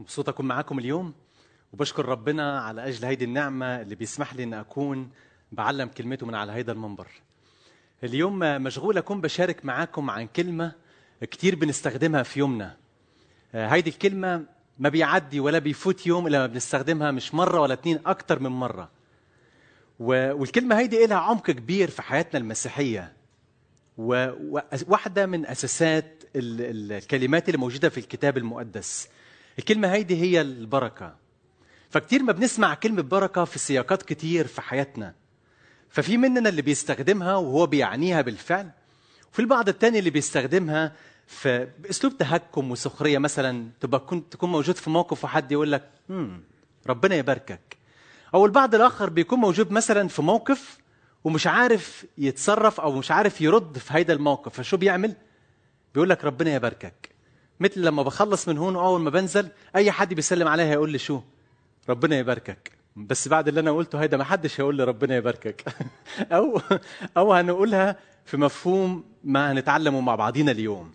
مبسوط أكون معاكم اليوم وبشكر ربنا على أجل هيدي النعمة اللي بيسمح لي ان أكون بعلم كلمته من على هيدا المنبر. اليوم مشغول أكون بشارك معاكم عن كلمة كتير بنستخدمها في يومنا. هيدي الكلمة ما بيعدي ولا بيفوت يوم إلا ما بنستخدمها مش مرة ولا اتنين أكتر من مرة. والكلمة هيدي لها عمق كبير في حياتنا المسيحية. وواحده من أساسات الكلمات اللي موجودة في الكتاب المقدس. الكلمة هيدي هي البركة. فكتير ما بنسمع كلمة بركة في سياقات كتير في حياتنا. ففي مننا اللي بيستخدمها وهو بيعنيها بالفعل وفي البعض التاني اللي بيستخدمها في بأسلوب تهكم وسخرية مثلا تبقى كنت تكون موجود في موقف وحد يقول لك ربنا يباركك. أو البعض الآخر بيكون موجود مثلا في موقف ومش عارف يتصرف أو مش عارف يرد في هيدا الموقف. فشو بيعمل؟ بيقول لك ربنا يباركك. مثل لما بخلص من هون وأول ما بنزل أي حد بيسلم عليها يقول لي شو؟ ربنا يباركك. بس بعد اللي أنا قلته هيدا ما حدش هيقول لي ربنا يباركك. أو أو هنقولها في مفهوم ما هنتعلمه مع بعضينا اليوم.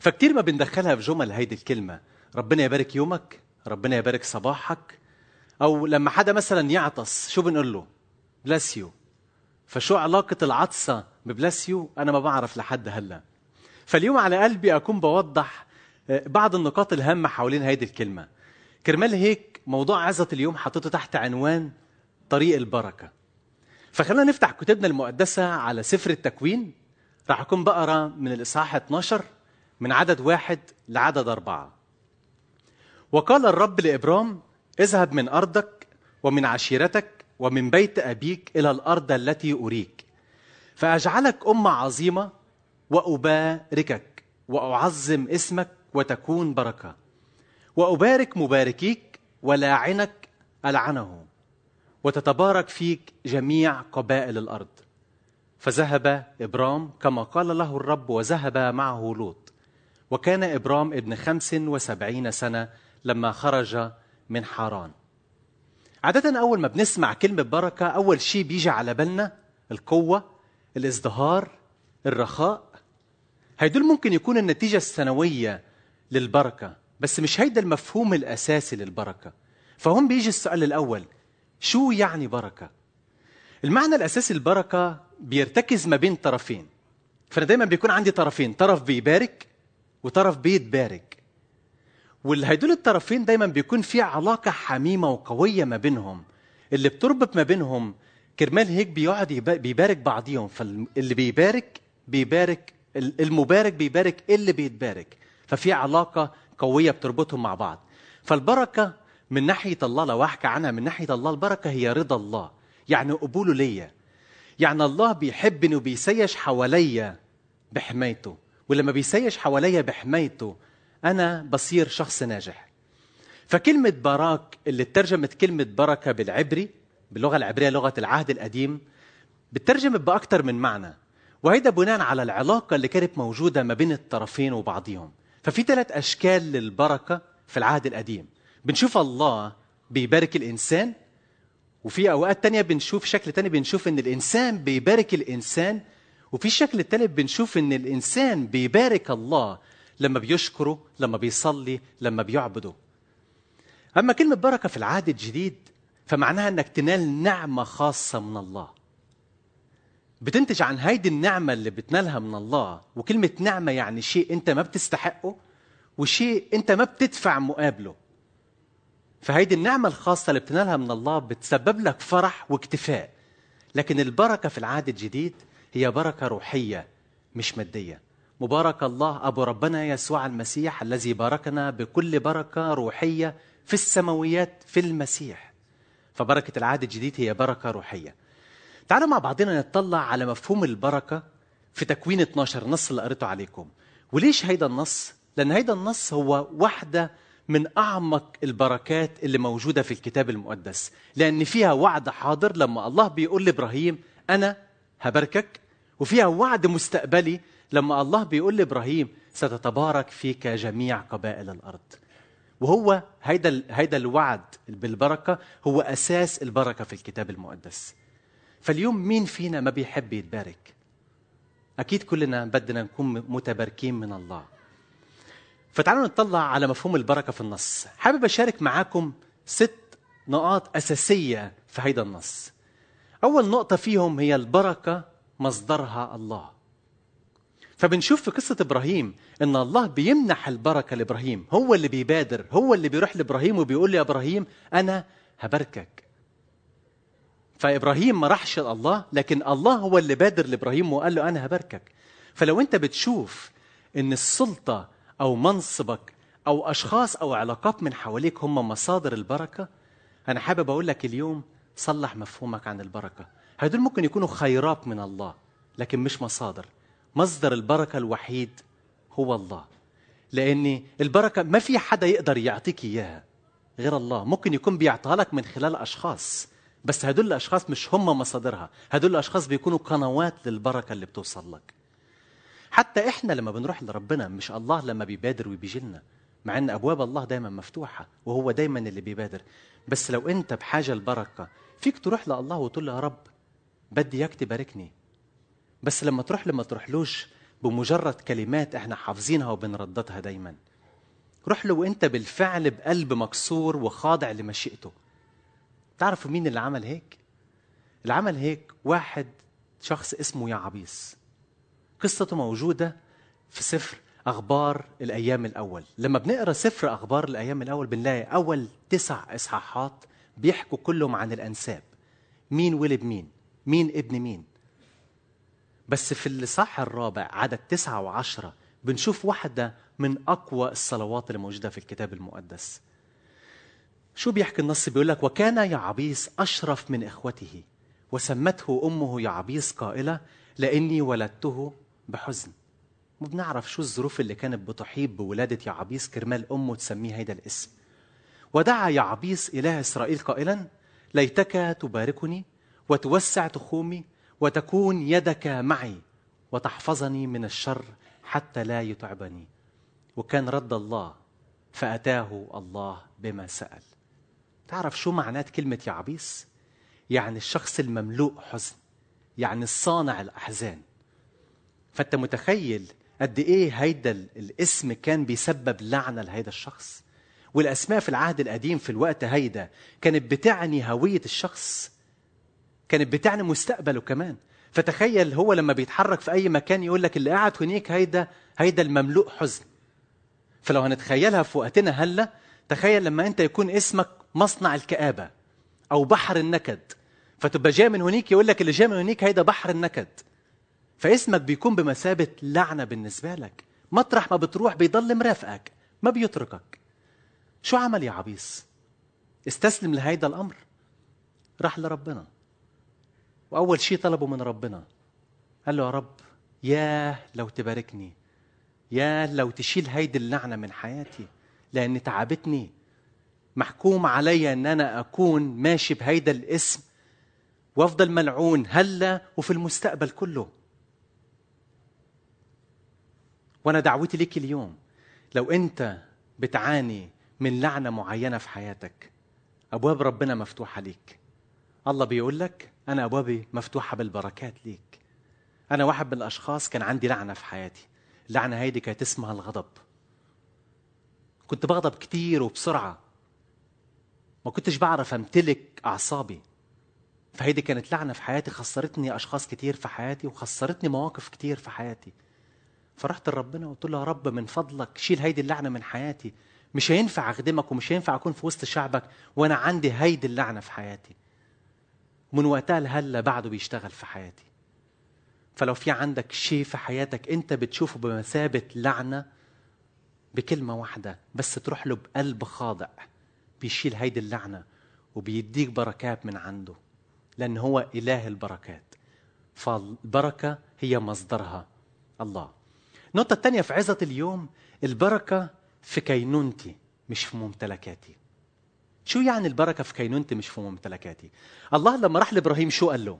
فكتير ما بندخلها في جمل هيدي الكلمة. ربنا يبارك يومك ربنا يبارك صباحك. أو لما حدا مثلا يعطس شو بنقول له؟ bless you فشو علاقة العطسة ببلس يو أنا ما بعرف لحد هلأ. فاليوم على قلبي أكون بوضح بعض النقاط الهامة حوالين هيدي الكلمة. كرمال هيك موضوع عظة اليوم حطيته تحت عنوان طريق البركة. فخلينا نفتح كتبنا المقدسة على سفر التكوين. راح أكون بقرأ من الإصحاح 12 من عدد واحد لعدد أربعة. وقال الرب لإبرام اذهب من أرضك ومن عشيرتك ومن بيت أبيك إلى الأرض التي أريك. فأجعلك أمة عظيمة وأباركك وأعظم اسمك وتكون بركة. وأبارك مباركيك ولاعنك ألعنه وتتبارك فيك جميع قبائل الأرض. فذهب إبرام كما قال له الرب وذهب معه لوط. وكان إبرام ابن خمس وسبعين سنة لما خرج من حاران. عادة أول ما بنسمع كلمة بركة أول شيء بيجي على بالنا القوة الازدهار الرخاء هيدول ممكن يكون النتيجة السنوية للبركة بس مش هيدا المفهوم الأساسي للبركة. فهم بيجي السؤال الأول شو يعني بركة؟ المعنى الأساسي البركة بيرتكز ما بين طرفين. فأنا دايما بيكون عندي طرفين طرف بيبارك وطرف بيتبارك. والهيدول الطرفين دايما بيكون في علاقة حميمة وقوية ما بينهم. اللي بتربط ما بينهم كرمال هيك بيقعد بيبارك بعضيهم. فاللي بيبارك بيبارك المبارك بيبارك اللي بيتبارك. ففي علاقة قوية بتربطهم مع بعض. فالبركة من ناحية الله لو أحكي عنها من ناحية الله البركة هي رضا الله يعني قبوله ليا. يعني الله بيحبني وبيسيش حواليا بحمايته. ولما بيسيش حواليا بحمايته أنا بصير شخص ناجح. فكلمة باراك اللي ترجمت كلمة بركة بالعبري باللغة العبرية لغة العهد القديم بترجمت بأكثر من معنى. وهيدا بناء على العلاقة اللي كانت موجودة ما بين الطرفين وبعضهم ففي ثلاث أشكال للبركة في العهد القديم. بنشوف الله بيبارك الإنسان وفي أوقات تانية بنشوف شكل تاني بنشوف إن الإنسان بيبارك الإنسان وفي الشكل التالت بنشوف إن الإنسان بيبارك الله لما بيشكره لما بيصلي لما بيعبده. أما كلمة بركة في العهد الجديد فمعناها أنك تنال نعمة خاصة من الله. بتنتج عن هيدي النعمة اللي بتنالها من الله. وكلمة نعمة يعني شيء أنت ما بتستحقه وشيء أنت ما بتدفع مقابله. فهيدي النعمة الخاصة اللي بتنالها من الله بتسبب لك فرح واكتفاء. لكن البركة في العهد الجديد هي بركة روحية مش مادية. مبارك الله أبو ربنا يسوع المسيح الذي باركنا بكل بركة روحية في السماويات في المسيح. فبركة العهد الجديد هي بركة روحية. تعالوا مع بعضنا نطلع على مفهوم البركة في تكوين 12 النص اللي قريته عليكم. وليش هيدا النص؟ لأن هيدا النص هو واحدة من أعمق البركات اللي موجودة في الكتاب المقدس. لأن فيها وعد حاضر لما الله بيقول لإبراهيم أنا هباركك وفيها وعد مستقبلي لما الله بيقول لإبراهيم ستتبارك فيك جميع قبائل الأرض. وهو هيدا هيدا الوعد بالبركة هو أساس البركة في الكتاب المقدس. فاليوم مين فينا ما بيحب يتبارك؟ أكيد كلنا بدنا نكون متباركين من الله. فتعالوا نطلع على مفهوم البركة في النص. حابب أشارك معاكم ست نقاط أساسية في هيدا النص. أول نقطة فيهم هي البركة مصدرها الله. فبنشوف في قصة إبراهيم إن الله بيمنح البركة لإبراهيم. هو اللي بيبادر هو اللي بيروح لإبراهيم وبيقول لي يا إبراهيم أنا هباركك. فإبراهيم ما راحش الله لكن الله هو اللي بادر لإبراهيم وقال له أنا هباركك. فلو أنت بتشوف إن السلطة أو منصبك أو أشخاص أو علاقات من حواليك هم مصادر البركة أنا حابب أقول لك اليوم صلح مفهومك عن البركة. هدول ممكن يكونوا خيرات من الله لكن مش مصادر. مصدر البركة الوحيد هو الله. لأن البركة ما في حدا يقدر يعطيك إياها غير الله. ممكن يكون بيعطيها لك من خلال أشخاص. بس هدول الأشخاص مش هم مصادرها. هدول الأشخاص بيكونوا قنوات للبركة اللي بتوصل لك. حتى إحنا لما بنروح لربنا مش الله لما بيبادر وبيجي لنا مع إن أبواب الله دايما مفتوحة وهو دايما اللي بيبادر. بس لو أنت بحاجة البركه فيك تروح لله وتقول له يا رب بدي إياك تباركني. بس لما تروح لما تروحلوش بمجرد كلمات إحنا حافظينها وبنرددها دايما. روح له وأنت بالفعل بقلب مكسور وخاضع لمشيئته. تعرفوا مين اللي عمل هيك؟ اللي عمل هيك واحد شخص اسمه يعبيس قصته موجودة في سفر أخبار الأيام الأول. لما بنقرأ سفر أخبار الأيام الأول بنلاقي أول تسع إصحاحات بيحكوا كلهم عن الأنساب. مين ولد مين؟ مين ابن مين؟ بس في الإصحاح الرابع عدد تسعة وعشرة بنشوف واحدة من أقوى الصلوات اللي موجودة في الكتاب المقدس. شو بيحكي النص؟ بيقول لك وكان يعبيس أشرف من إخوته وسمته أمه يعبيس قائلة لأني ولدته بحزن. ما بنعرف شو الظروف اللي كانت بتحيط بولادة يعبيس كرمال أمه تسميه هيدا الاسم. ودعا يعبيس إله إسرائيل قائلا ليتك تباركني وتوسع تخومي وتكون يدك معي وتحفظني من الشر حتى لا يتعبني. وكان رد الله فأتاه الله بما سأل. تعرف شو معنات كلمة يعبيس؟ يعني الشخص المملوء حزن يعني الصانع الأحزان. فأنت متخيل قد إيه هيدا الاسم كان بيسبب لعنة لهيدا الشخص؟ والأسماء في العهد القديم في الوقت هيدا كانت بتعني هوية الشخص كانت بتعني مستقبله كمان. فتخيل هو لما بيتحرك في أي مكان يقول لك اللي قاعد هنيك هيدا هيدا المملوء حزن. فلو هنتخيلها في وقتنا هلأ تخيل لما أنت يكون اسمك مصنع الكآبة أو بحر النكد. فتبقى جاي من هنيك يقول لك اللي جاي من هنيك هيدا بحر النكد. فاسمك بيكون بمثابة لعنة بالنسبة لك. مطرح ما بتروح بيضل مرافقك ما بيتركك. شو عمل يا عبيس استسلم لهيدا الأمر. راح لربنا. وأول شيء طلبه من ربنا. قال له يا رب يا لو تباركني يا لو تشيل هيدي اللعنة من حياتي لأن تعبتني محكوم علي أن أنا أكون ماشي بهيدا الاسم وأفضل ملعون هلأ وفي المستقبل كله. وأنا دعوتي ليك اليوم لو أنت بتعاني من لعنة معينة في حياتك أبواب ربنا مفتوحة ليك. الله بيقول لك أنا أبوابي مفتوحة بالبركات ليك. أنا واحد من الأشخاص كان عندي لعنة في حياتي. اللعنة هيدي كانت اسمها الغضب. كنت بغضب كتير وبسرعة. ما كنتش بعرف امتلك أعصابي. فهيدي كانت لعنة في حياتي خسرتني أشخاص كتير في حياتي وخسرتني مواقف كتير في حياتي. فرحت لربنا وقلت له يا رب من فضلك شيل هيدي اللعنة من حياتي. مش هينفع أخدمك ومش هينفع أكون في وسط شعبك وأنا عندي هيدي اللعنة في حياتي. ومن وقتها لهلأ بعده بيشتغل في حياتي. فلو في عندك شيء في حياتك أنت بتشوفه بمثابة لعنة بكلمة واحدة بس تروح له بقلب خاضع. بيشيل هيدي اللعنة وبيديك بركات من عنده لأن هو إله البركات. فالبركة هي مصدرها. الله. النقطة الثانية في عظة اليوم البركة في كينونتي مش في ممتلكاتي. شو يعني البركة في كينونتي مش في ممتلكاتي؟ الله لما راح لإبراهيم شو قال له؟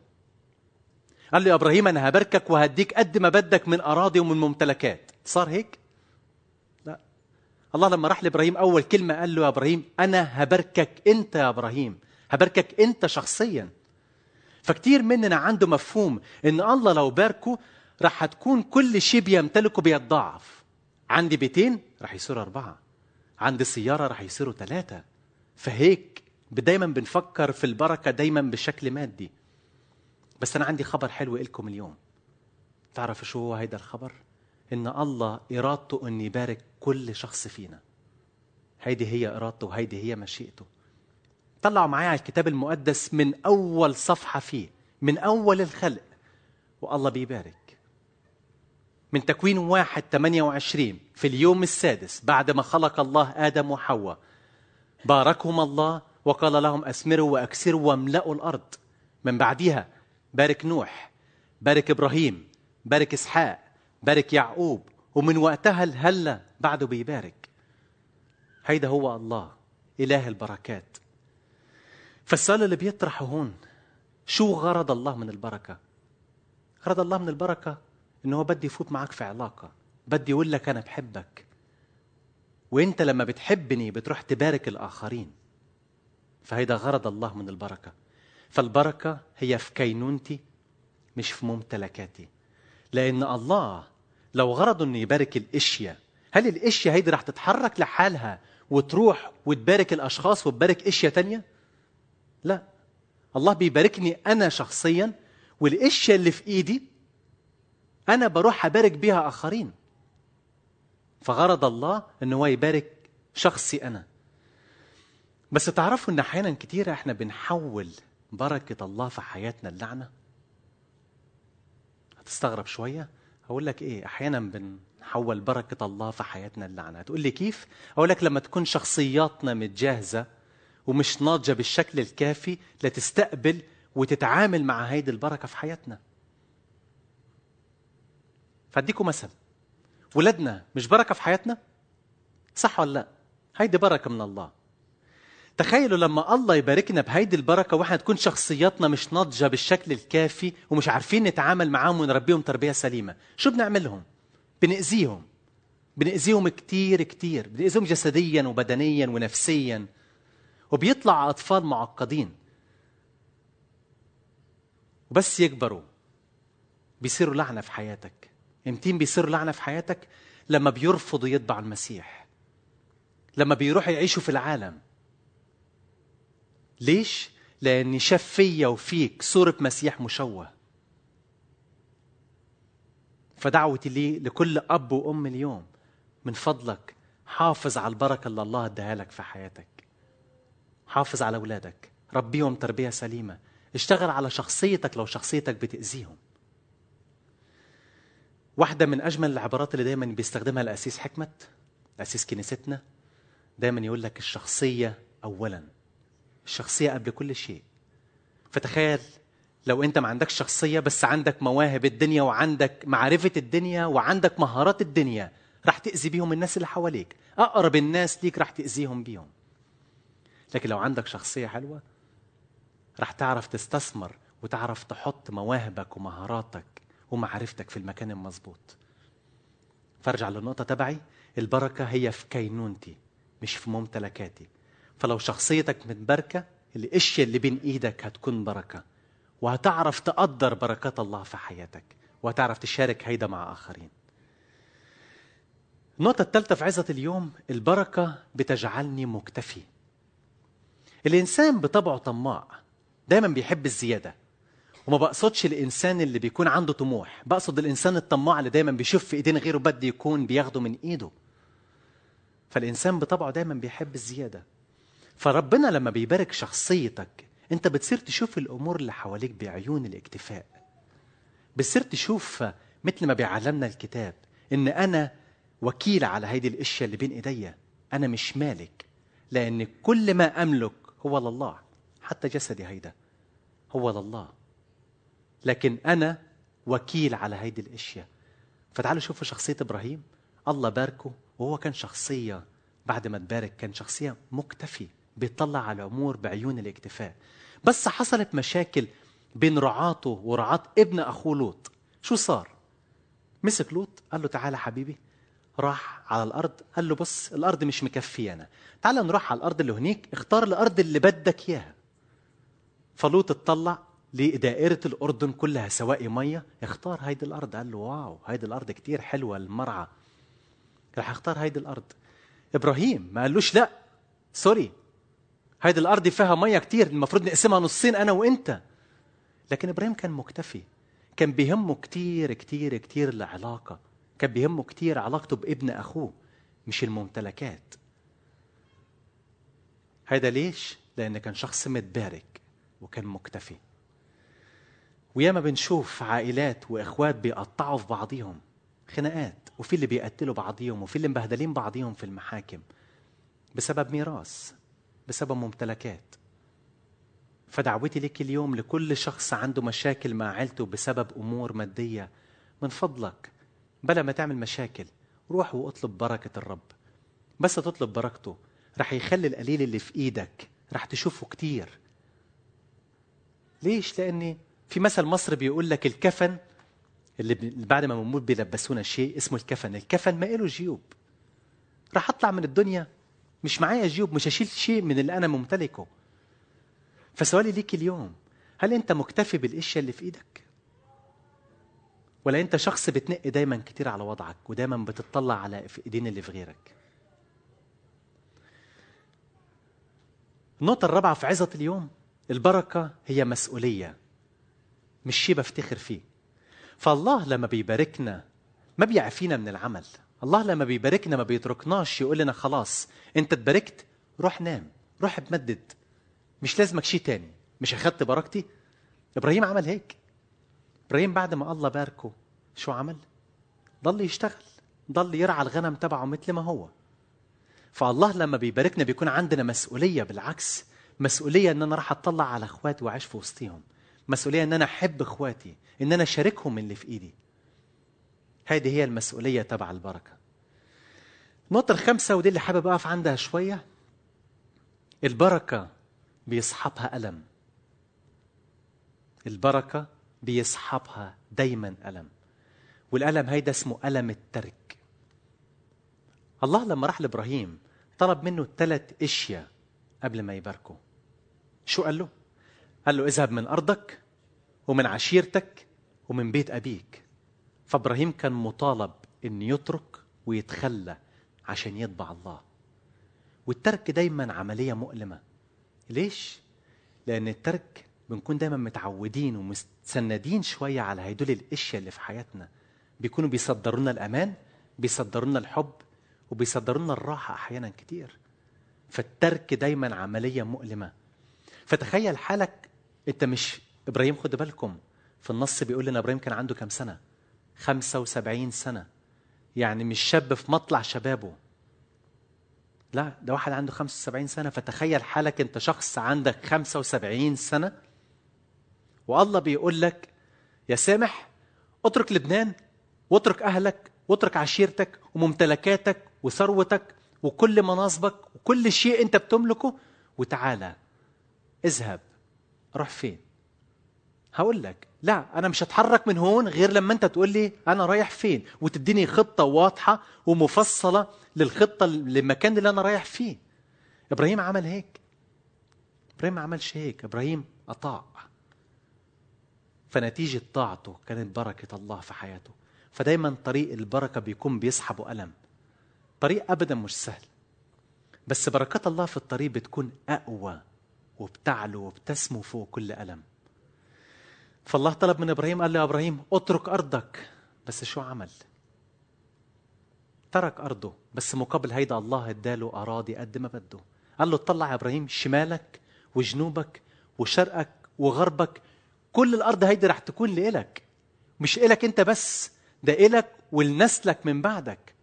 قال له يا إبراهيم أنا هباركك وهديك قد ما بدك من أراضي ومن ممتلكات. صار هيك؟ الله لما راح لإبراهيم أول كلمة قال له يا إبراهيم أنا هباركك أنت يا إبراهيم هباركك أنت شخصيا. فكتير مننا عنده مفهوم إن الله لو باركه رح تكون كل شيء بيمتلكه بيتضاعف. عندي بيتين راح يصيروا أربعة عندي سيارة راح يصيروا ثلاثة فهيك دايما بنفكر في البركة دايما بشكل مادي. بس أنا عندي خبر حلو لكم اليوم. تعرف شو هو هيدا الخبر؟ إن الله إرادته أن يبارك كل شخص فينا. هيدي هي إرادته وهيدي هي مشيئته. طلعوا معايا على الكتاب المقدس من أول صفحة فيه من أول الخلق والله بيبارك. من تكوين واحد 28 في اليوم السادس بعد ما خلق الله آدم وحواء باركهم الله وقال لهم أسمروا وأكسروا واملأوا الأرض. من بعدها بارك نوح بارك إبراهيم بارك إسحاق بارك يعقوب ومن وقتها الهلة بعده بيبارك. هيدا هو الله إله البركات. فالسؤال اللي بيطرحه هون شو غرض الله من البركة؟ غرض الله من البركة إنه هو بدي يفوت معك في علاقة بدي يقول لك أنا بحبك. وإنت لما بتحبني بتروح تبارك الآخرين. فهيدا غرض الله من البركة. فالبركة هي في كينونتي مش في ممتلكاتي. لأن الله لو غرضه إنه يبارك الأشياء هل الأشياء هيدي رح تتحرك لحالها وتروح وتبارك الأشخاص وتبارك أشياء تانية؟ لا. الله بيباركني أنا شخصيا والأشياء اللي في إيدي أنا بروح أبارك بيها آخرين. فغرض الله أنه هو يبارك شخصي أنا. بس تعرفوا أن أحيانا كتيرة إحنا بنحول بركة الله في حياتنا اللعنة؟ هتستغرب شوية؟ أقول لك إيه أحيانا بنحول بركة الله في حياتنا اللعنة. هتقول لي كيف؟ أقول لك لما تكون شخصياتنا متجاهزة ومش ناضجة بالشكل الكافي لتستقبل وتتعامل مع هيدي البركة في حياتنا. فأديكم مثل. ولادنا مش بركة في حياتنا؟ صح ولا لا؟ هيدي بركة من الله. تخيلوا لما الله يباركنا بهيدي البركة وإحنا تكون شخصياتنا مش ناضجة بالشكل الكافي ومش عارفين نتعامل معاهم ونربيهم تربية سليمة. شو بنعملهم؟ بنأذيهم. بنأذيهم كتير كتير. بنأذيهم جسديا وبدنيا ونفسيا. وبيطلع أطفال معقدين. وبس يكبروا. بيصيروا لعنة في حياتك. امتين بيصير لعنة في حياتك لما بيرفضوا يتبعوا المسيح. لما بيروحوا يعيشوا في العالم. ليش؟ لأني شاف فيا وفيك صورة مسيح مشوه. فدعوتي لي لكل أب وأم اليوم من فضلك حافظ على البركة اللي الله اداها لك في حياتك. حافظ على أولادك. ربيهم تربية سليمة. اشتغل على شخصيتك لو شخصيتك بتأذيهم. واحدة من أجمل العبارات اللي دايما بيستخدمها الأسيس حكمت أسيس كنيستنا دايما يقول لك الشخصية أولا. الشخصية قبل كل شيء. فتخيل لو أنت ما عندكش شخصية بس عندك مواهب الدنيا وعندك معرفة الدنيا وعندك مهارات الدنيا راح تأذي بيهم الناس اللي حواليك. أقرب الناس ليك راح تأذيهم بيهم. لكن لو عندك شخصية حلوة راح تعرف تستثمر وتعرف تحط مواهبك ومهاراتك ومعرفتك في المكان المظبوط. فارجع للنقطة تبعي البركة هي في كينونتي مش في ممتلكاتي. فلو شخصيتك متبركة الأشياء اللي بين إيدك هتكون بركة وهتعرف تقدر بركات الله في حياتك وهتعرف تشارك هيدا مع آخرين. النقطة الثالثة في عزة اليوم البركة بتجعلني مكتفي. الإنسان بطبعه طماع دايما بيحب الزيادة وما بقصدش الإنسان اللي بيكون عنده طموح بقصد الإنسان الطماع اللي دايما بيشوف في إيدين غيره بدي يكون بياخده من إيده. فالإنسان بطبعه دايما بيحب الزيادة. فربنا لما بيبارك شخصيتك انت بتصير تشوف الأمور اللي حواليك بعيون الاكتفاء. بتصير تشوف مثل ما بيعلمنا الكتاب إن أنا وكيل على هيدي الأشياء اللي بين إيديا. أنا مش مالك لأن كل ما أملك هو لله حتى جسدي هيدا هو لله. لكن أنا وكيل على هيدي الأشياء. فتعالوا شوفوا شخصية إبراهيم. الله باركه وهو كان شخصية بعد ما تبارك كان شخصية مكتفي. بيطلع على الأمور بعيون الاكتفاء. بس حصلت مشاكل بين رعاته ورعاة ابن أخوه لوط. شو صار؟ مسك لوط قال له تعالى حبيبي راح على الأرض. قال له بص الأرض مش مكفية أنا. تعال نروح على الأرض اللي هنيك اختار الأرض اللي بدك إياها. فلوط اطلع لدائرة الأردن كلها سواء مية. اختار هيدي الأرض. قال له واو هيدي الأرض كتير حلوة المرعى. رح اختار هيدي الأرض. إبراهيم ما قالوش لا. سوري. هيدي الأرض فيها مية كتير المفروض نقسمها نصين أنا وإنت. لكن إبراهيم كان مكتفي كان بيهمه كتير كتير كتير العلاقة. كان بيهمه كتير علاقته بابن أخوه مش الممتلكات. هيدا ليش؟ لأن كان شخص متبارك وكان مكتفي. وياما بنشوف عائلات وإخوات بيقطعوا في بعضيهم خناقات وفي اللي بيقتلوا بعضيهم وفي اللي مبهدلين بعضيهم في المحاكم بسبب ميراث. بسبب ممتلكات. فدعوتي لك اليوم لكل شخص عنده مشاكل مع عيلته بسبب أمور مادية من فضلك. بلا ما تعمل مشاكل روح واطلب بركة الرب. بس تطلب بركته. رح يخلي القليل اللي في إيدك رح تشوفه كتير. ليش؟ لأني في مثل مصري بيقول لك الكفن اللي بعد ما بنموت بيلبسونا شيء اسمه الكفن. الكفن ما له جيوب. رح أطلع من الدنيا مش معايا جيوب مش هشيل شيء من اللي أنا ممتلكه. فسؤالي ليك اليوم هل أنت مكتفي بالأشياء اللي في إيدك؟ ولا أنت شخص بتنقي دايما كتير على وضعك ودايما بتطلع على في إيدين اللي في غيرك؟ النقطة الرابعة في عظة اليوم البركة هي مسؤولية مش شيء بفتخر فيه. فالله لما بيباركنا ما بيعفينا من العمل. الله لما بيباركنا ما بيتركناش يقول لنا خلاص انت اتباركت روح نام روح اتمدد. مش لازمك شيء تاني. مش أخدت بركتي؟ إبراهيم عمل هيك. إبراهيم بعد ما الله باركه شو عمل؟ ضل يشتغل ضل يرعى الغنم تبعه مثل ما هو. فالله لما بيباركنا بيكون عندنا مسؤولية بالعكس مسؤولية ان أنا راح أطلع على أخواتي وأعيش في وسطهم مسؤولية إن أنا أحب إخواتي إن أنا أشاركهم اللي في إيدي. هذه هي المسؤولية تبع البركة. النقطة الخامسة ودي اللي حابب أقف عندها شوية. البركة بيصحبها ألم. البركة بيصحبها دايما ألم. والألم هيدا اسمه ألم الترك. الله لما راح لإبراهيم طلب منه ثلاث أشياء قبل ما يباركه شو قال له؟ قال له إذهب من أرضك ومن عشيرتك ومن بيت أبيك. فابراهيم كان مطالب إن يترك ويتخلى عشان يتبع الله. والترك دايما عملية مؤلمة. ليش؟ لأن الترك بنكون دايما متعودين ومستندين شوية على هدول الأشياء اللي في حياتنا. بيكونوا بيصدروا لنا الأمان بيصدروا لنا الحب وبيصدروا لنا الراحة أحيانا كتير. فالترك دايما عملية مؤلمة. فتخيل حالك أنت مش إبراهيم خد بالكم في النص بيقول لنا إبراهيم كان عنده كام سنة؟ 75 سنة. يعني مش شاب في مطلع شبابه. لا ده واحد عنده 75 سنة. فتخيل حالك انت شخص عندك 75 سنة والله بيقول لك يا سامح اترك لبنان واترك أهلك واترك عشيرتك وممتلكاتك وثروتك وكل مناصبك وكل شيء انت بتملكه وتعالى اذهب روح فين؟ هقول لك لا أنا مش هتحرك من هون غير لما أنت تقول لي أنا رايح فين وتديني خطة واضحة ومفصلة للخطة للمكان اللي أنا رايح فيه. إبراهيم عمل هيك. إبراهيم ما عملش هيك. إبراهيم أطاع. فنتيجة طاعته كانت بركة الله في حياته. فدايما طريق البركة بيكون بيسحبه ألم. طريق ابدا مش سهل. بس بركات الله في الطريق بتكون أقوى وبتعلو وبتسمو فوق كل ألم. فالله طلب من إبراهيم قال له يا إبراهيم اترك أرضك. بس شو عمل؟ ترك أرضه بس مقابل هيدا الله اداله أراضي قد ما بده. قال له اطلع يا إبراهيم شمالك وجنوبك وشرقك وغربك كل الأرض هيدي رح تكون لإلك. مش إلك أنت بس ده إلك ولنسلك من بعدك.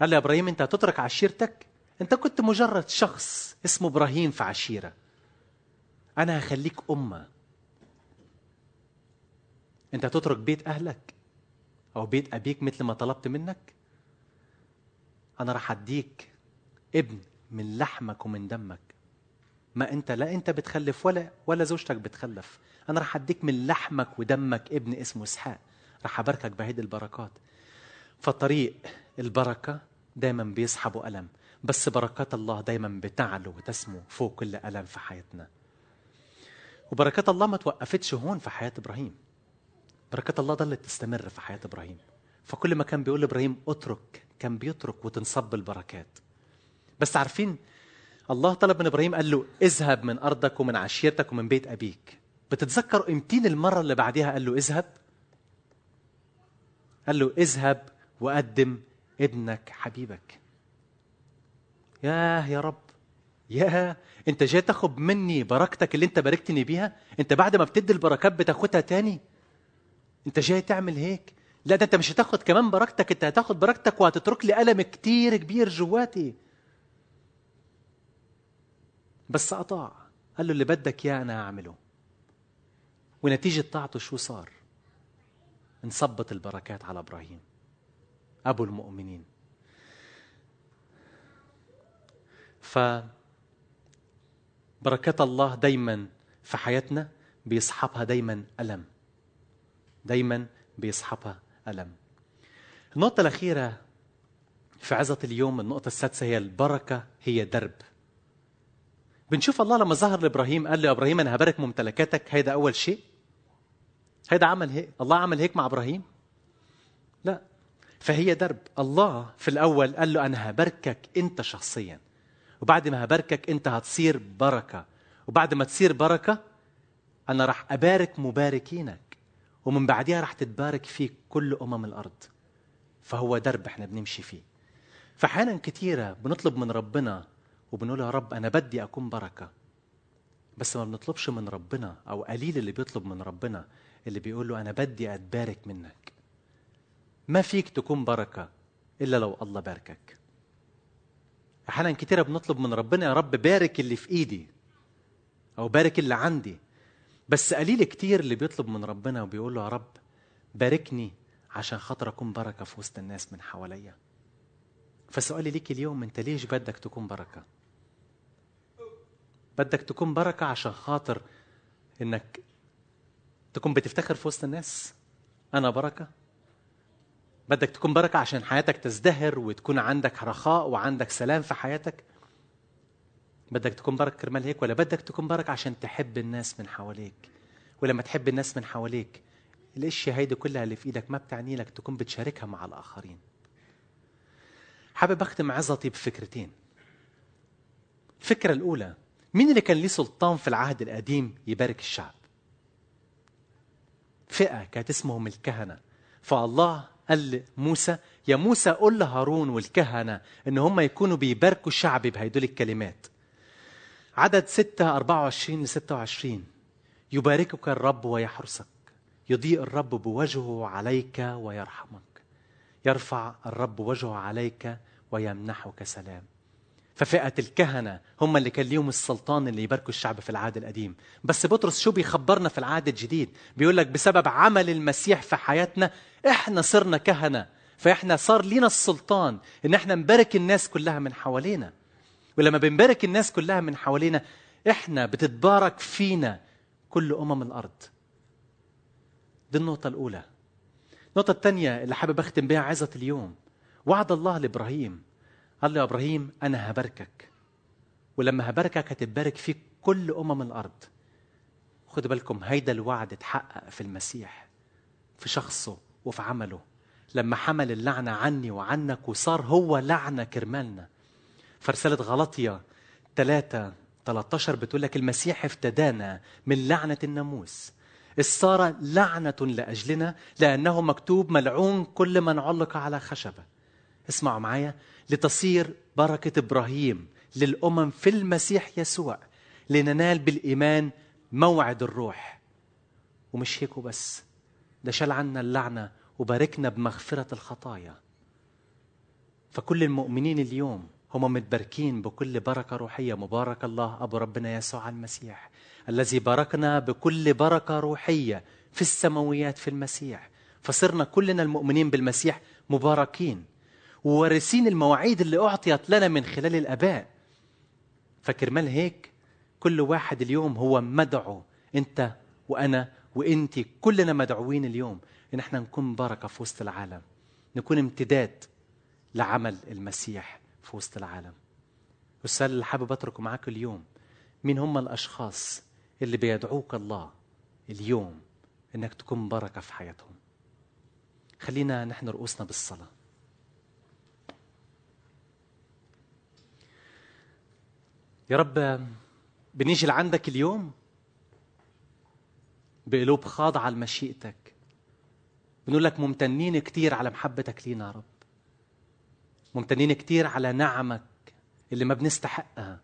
قال له يا إبراهيم أنت هتترك عشيرتك؟ أنت كنت مجرد شخص اسمه إبراهيم في عشيرة. أنا هخليك أمة. أنت هتترك بيت أهلك أو بيت أبيك مثل ما طلبت منك؟ أنا راح أديك ابن من لحمك ومن دمك. ما أنت لا أنت بتخلف ولا ولا زوجتك بتخلف. أنا راح أديك من لحمك ودمك ابن اسمه إسحاق. راح أباركك بهيدي البركات. فطريق البركة دايما بيسحبوا ألم بس بركات الله دايما بتعلو وتسمو فوق كل ألم في حياتنا. وبركات الله ما توقفتش هون في حياة إبراهيم. بركات الله ضلت تستمر في حياة إبراهيم. فكل ما كان بيقول لإبراهيم اترك كان بيترك وتنصب البركات. بس عارفين الله طلب من إبراهيم قال له اذهب من أرضك ومن عشيرتك ومن بيت أبيك. بتتذكر امتين المرة اللي بعدها قال له اذهب؟ قال له اذهب وقدم ابنك حبيبك. ياه يا رب. يا انت جاي تاخد مني بركتك اللي انت باركتني بيها؟ انت بعد ما بتدي البركات بتاخدها تاني؟ انت جاي تعمل هيك؟ لا ده انت مش هتاخد كمان بركتك انت هتاخد بركتك وهتترك لي الم كتير كبير جواتي. بس اطاع قال له اللي بدك إياه أنا هعمله ونتيجة طاعته شو صار؟ انصبت البركات على إبراهيم. أبو المؤمنين. ف بركات الله دايما في حياتنا بيصحبها دايما ألم. دايما بيصحبها ألم. النقطة الأخيرة في عظه اليوم النقطة السادسة هي البركة هي درب. بنشوف الله لما ظهر لإبراهيم قال له إبراهيم أنا هبارك ممتلكاتك هيدا أول شيء. هيدا عمل هيك الله عمل هيك مع إبراهيم؟ لا. فهي درب. الله في الأول قال له أنا هباركك أنت شخصيا. وبعد ما هباركك انت هتصير بركة. وبعد ما تصير بركة أنا راح أبارك مباركينك. ومن بعدها راح تتبارك فيك كل أمم الأرض. فهو درب إحنا بنمشي فيه. فأحيانا كثيره بنطلب من ربنا وبنقول يا رب أنا بدي أكون بركة. بس ما بنطلبش من ربنا أو قليل اللي بيطلب من ربنا اللي بيقول له أنا بدي أتبارك منك. ما فيك تكون بركة إلا لو الله باركك. أحيانا كتيرة بنطلب من ربنا يا رب بارك اللي في إيدي أو بارك اللي عندي. بس قليل كتير اللي بيطلب من ربنا وبيقول له يا رب باركني عشان خاطر أكون بركة في وسط الناس من حواليا. فسؤالي ليك اليوم أنت ليش بدك تكون بركة؟ بدك تكون بركة عشان خاطر إنك تكون بتفتخر في وسط الناس؟ أنا بركة؟ بدك تكون بركة عشان حياتك تزدهر وتكون عندك رخاء وعندك سلام في حياتك. بدك تكون بركة كرمال هيك ولا بدك تكون بركة عشان تحب الناس من حواليك؟ ولما تحب الناس من حواليك؟ الأشياء هيدي كلها اللي في إيدك ما بتعني لك تكون بتشاركها مع الآخرين. حابب أختم عظتي بفكرتين الفكرة الأولى مين اللي كان ليه سلطان في العهد القديم يبارك الشعب؟ فئة كانت اسمهم الكهنة. فالله قال موسى يا موسى قل لهارون والكهنة إن هم يكونوا بيباركوا الشعب بهدول الكلمات. عدد 6 24 ل 26 يباركك الرب ويحرسك. يضيء الرب بوجهه عليك ويرحمك. يرفع الرب وجهه عليك ويمنحك سلام. ففئة الكهنة هم اللي كان ليهم السلطان اللي يباركوا الشعب في العهد القديم. بس بطرس شو بيخبرنا في العهد الجديد؟ بيقول لك بسبب عمل المسيح في حياتنا إحنا صرنا كهنة. فإحنا صار لينا السلطان إن إحنا نبارك الناس كلها من حوالينا. ولما بنبارك الناس كلها من حوالينا إحنا بتتبارك فينا كل أمم الأرض. دي النقطة الأولى. النقطة الثانية اللي حابب أختم بها عظة اليوم. وعد الله لإبراهيم. قال له يا إبراهيم أنا هباركك ولما هباركك هتتبارك فيك كل أمم الأرض. خدوا بالكم هيدا الوعد اتحقق في المسيح في شخصه وفي عمله. لما حمل اللعنة عني وعنك وصار هو لعنة كرمالنا. فرسالة غلطية 3 13 بتقول لك المسيح افتدانا من لعنة الناموس. صار لعنة لأجلنا لأنه مكتوب ملعون كل من علق على خشبة. اسمعوا معايا لتصير بركة إبراهيم للأمم في المسيح يسوع لننال بالإيمان موعد الروح. ومش هيك بس ده شال عنا اللعنة وباركنا بمغفرة الخطايا. فكل المؤمنين اليوم هم متباركين بكل بركة روحية. مبارك الله أبو ربنا يسوع المسيح الذي باركنا بكل بركة روحية في السماويات في المسيح. فصرنا كلنا المؤمنين بالمسيح مباركين. ووارثين المواعيد اللي أعطيت لنا من خلال الآباء. فكرمال هيك كل واحد اليوم هو مدعو أنت وأنا وأنت كلنا مدعوين اليوم. إن إحنا نكون بركة في وسط العالم نكون امتداد لعمل المسيح في وسط العالم. والسؤال اللي حابب أتركه معاك اليوم مين هم الأشخاص اللي بيدعوك الله اليوم إنك تكون بركة في حياتهم؟ خلينا نحن رؤوسنا بالصلاة. يا رب بنيجي لعندك اليوم بقلوب خاضعة لمشيئتك. بنقول لك ممتنين كتير على محبتك لينا يا رب. ممتنين كتير على نعمك اللي ما بنستحقها.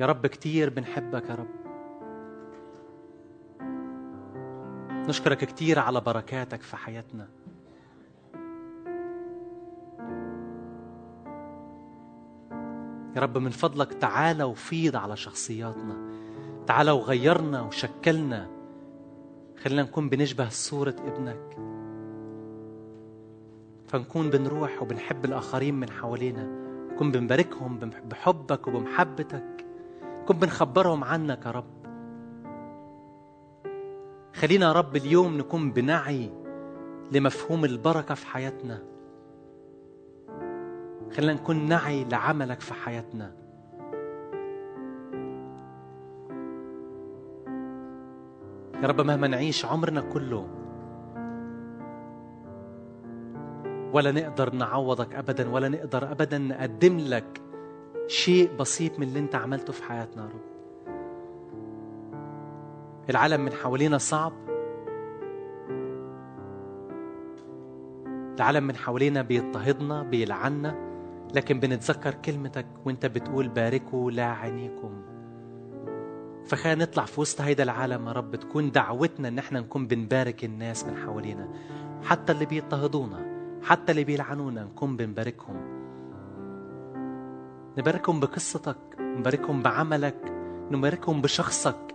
يا رب كتير بنحبك يا رب. نشكرك كتير على بركاتك في حياتنا. يا رب من فضلك تعالى وفيض على شخصياتنا. تعالى وغيرنا وشكلنا. خلينا نكون بنشبه صورة ابنك. فنكون بنروح وبنحب الآخرين من حوالينا. نكون بنباركهم بحبك وبمحبتك. نكون بنخبرهم عنك يا رب. خلينا يا رب اليوم نكون بنعي لمفهوم البركة في حياتنا. خلينا نكون نعي لعملك في حياتنا. يا رب مهما نعيش عمرنا كله ولا نقدر نعوضك ابدا ولا نقدر ابدا نقدم لك شيء بسيط من اللي أنت عملته في حياتنا يا رب. العالم من حوالينا صعب. العالم من حوالينا بيضطهدنا بيلعنا لكن بنتذكر كلمتك وانت بتقول باركوا لاعنيكم فخلينا نطلع في وسط هيدا العالم يا رب تكون دعوتنا إن إحنا نكون بنبارك الناس من حوالينا. حتى اللي بيضطهدونا حتى اللي بيلعنونا نكون بنباركهم. نباركهم بقصتك نباركهم بعملك نباركهم بشخصك.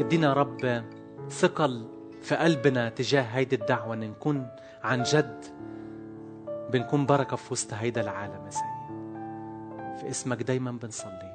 ادينا رب ثقل في قلبنا تجاه هيدي الدعوة إن نكون عن جد بنكون بركة في وسط هيدا العالم يا سيد. في اسمك دايما بنصلي.